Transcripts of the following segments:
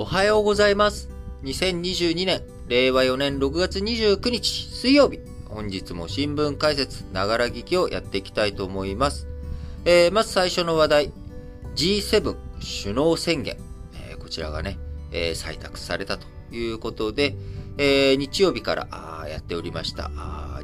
おはようございます。2022年、令和4年6月29日、水曜日。本日も新聞解説、ながら聞きをやっていきたいと思います。えー、まず最初の話題。G7 首脳宣言。えーこちらがね、えー採択されたということで、えー日曜日からあやっておりました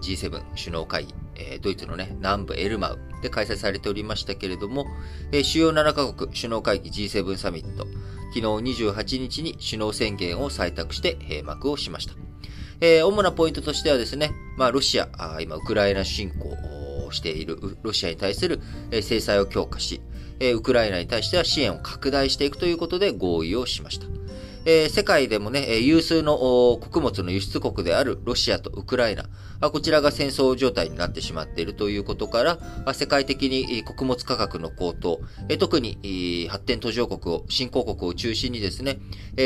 G7 首脳会議、えードイツのね、南部エルマウで開催されておりましたけれども、えー主要7カ国首脳会議 G7 サミット、昨日28日に首脳宣言を採択して閉幕をしました。えー主なポイントとしてはですね、まあ、ロシア、あ今、ウクライナ侵攻をしているロシアに対する制裁を強化し、ウクライナに対しては支援を拡大していくということで合意をしました。えー世界でもね、有数の穀物の輸出国であるロシアとウクライナ、こちらが戦争状態になってしまっているということから、世界的に穀物価格の高騰、特に発展途上国を、新興国を中心にですね、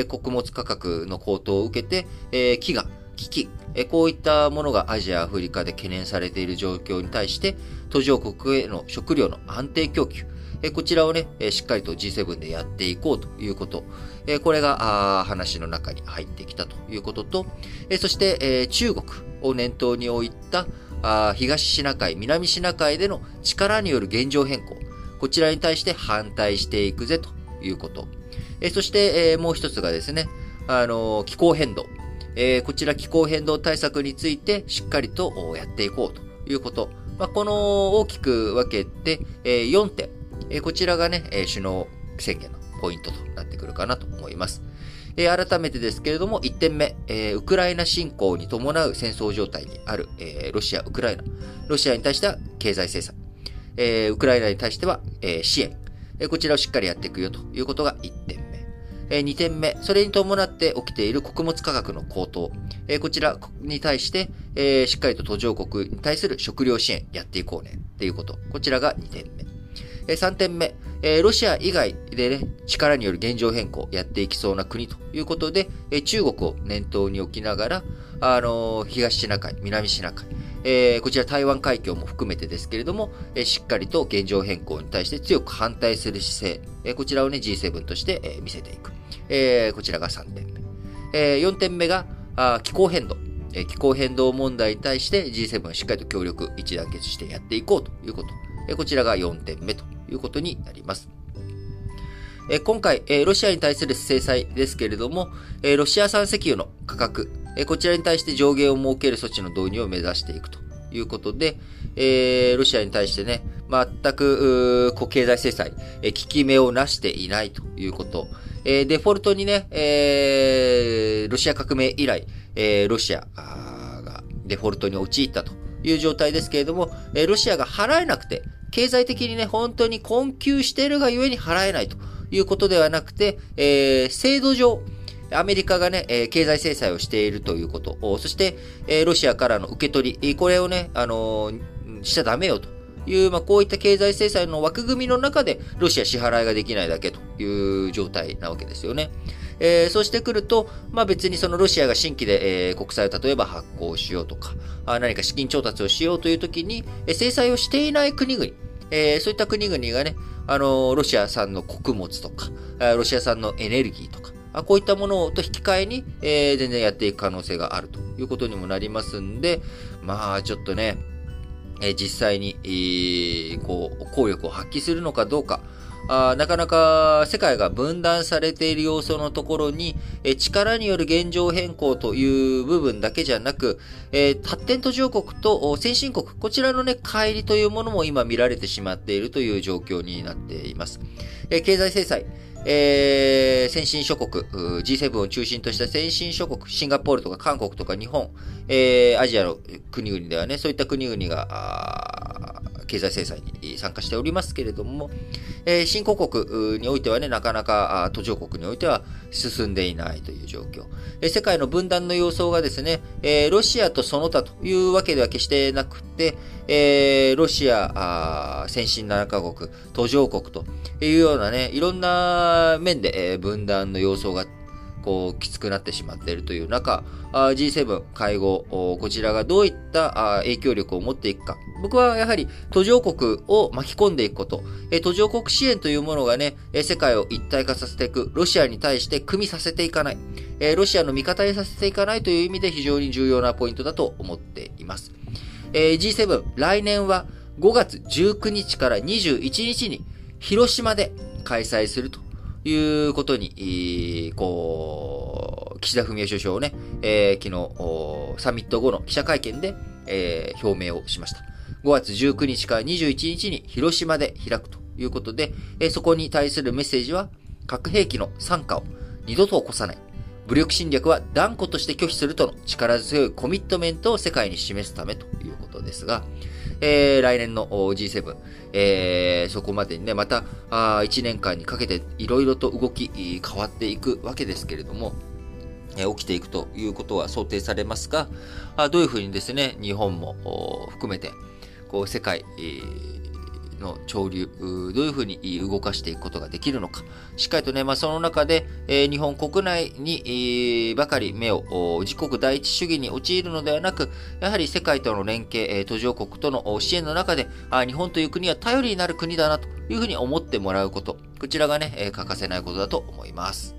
穀物価格の高騰を受けて、飢餓、危機、こういったものがアジア、アフリカで懸念されている状況に対して、途上国への食料の安定供給、こちらをね、しっかりと G7 でやっていこうということ。これが話の中に入ってきたということと、そして、中国を念頭に置いた東シナ海、南シナ海での力による現状変更。こちらに対して反対していくぜということ。そして、もう一つがですね、あの気候変動。えこちら気候変動対策についてしっかりとやっていこうということ。まあ、この大きく分けて、え4点。こちらがね、首脳宣言のポイントとなってくるかなと思います。改めてですけれども、1点目、ウクライナ侵攻に伴う戦争状態にある、ロシア、ウクライナ。ロシアに対しては経済制裁。ウクライナに対しては、支援。こちらをしっかりやっていくよということが1点目。え2点目、それに伴って起きている穀物価格の高騰。こちらに対して、しっかりと途上国に対する食料支援やっていこうねっていうこと。こちらが2点目。えー3点目、ロシア以外でね、力による現状変更やっていきそうな国ということで、中国を念頭に置きながら、あの東シナ海、南シナ海、えーこちら台湾海峡も含めてですけれども、えーしっかりと現状変更に対して強く反対する姿勢、えーこちらをね、G7 として、えー見せていく。えーこちらが3点目。えー4点目が、あ気候変動。えー気候変動問題に対して G7 しっかりと協力一団結してやっていこうということ。えーこちらが4点目ということになります。え今回、えロシアに対する制裁ですけれども、えロシア産石油の価格、えこちらに対して上限を設ける措置の導入を目指していくということで、えロシアに対してね、全く、こう経済制裁、え効き目をなしていないということ。えデフォルトにね、えロシア革命以来、えロシアがデフォルトに陥ったという状態ですけれども、えロシアが払えなくて、経済的にね、本当に困窮しているがゆえに払えないということではなくて、えー制度上、アメリカがね、えー経済制裁をしているということ、そして、えーロシアからの受け取り、これをね、あのーしちゃダメよという、まあ、こういった経済制裁の枠組みの中で、ロシア支払いができないだけという状態なわけですよね。えーそうしてくると、まあ別にそのロシアが新規で、えー国債を例えば発行しようとか、あ何か資金調達をしようという時に、えー制裁をしていない国々、えーそういった国々がね、あのロシア産の穀物とか、ロシア産のエネルギーとか、あこういったものと引き換えに、えー全然やっていく可能性があるということにもなりますんで、まあちょっとね、えー実際に、えーこう、効力を発揮するのかどうか、あなかなか世界が分断されている要素のところに、え力による現状変更という部分だけじゃなく、え発展途上国と先進国、こちらのね、乖離というものも今見られてしまっているという状況になっています。え経済制裁、えー先進諸国、G7 を中心とした先進諸国、シンガポールとか韓国とか日本、えーアジアの国々ではね、そういった国々が、経済制裁に参加しておりますけれども、えー新興国においてはね、なかなか途上国においては進んでいないという状況。え世界の分断の様相がですね、えロシアとその他というわけでは決してなくて、えーロシア、先進7カ国、途上国というようなね、いろんな面で、え分断の様相がこう、きつくなってしまっているという中、G7 会合、こちらがどういった影響力を持っていくか。僕はやはり途上国を巻き込んでいくこと、途上国支援というものがね、世界を一体化させていく、ロシアに対して組みさせていかない、ロシアの味方にさせていかないという意味で非常に重要なポイントだと思っています。G7、来年は5月19日から21日に広島で開催するということに、こう、岸田文雄首相ね、えー、昨日、サミット後の記者会見で、えー、表明をしました。5月19日から21日に広島で開くということで、えー、そこに対するメッセージは、核兵器の参加を二度と起こさない。武力侵略は断固として拒否するとの力強いコミットメントを世界に示すためということですが、えー、来年の G7、えー、そこまでにね、また、あ1年間にかけていろいろと動き、変わっていくわけですけれども、え起きていくということは想定されますが、あどういうふうにですね、日本も含めて、こう、世界、の潮流、どういうふうに動かしていくことができるのか。しっかりとね、まあ、その中で、えー、日本国内に、えー、ばかり目を、自国第一主義に陥るのではなく、やはり世界との連携、えー、途上国との支援の中で、あ日本という国は頼りになる国だなというふうに思ってもらうこと。こちらがね、え欠かせないことだと思います。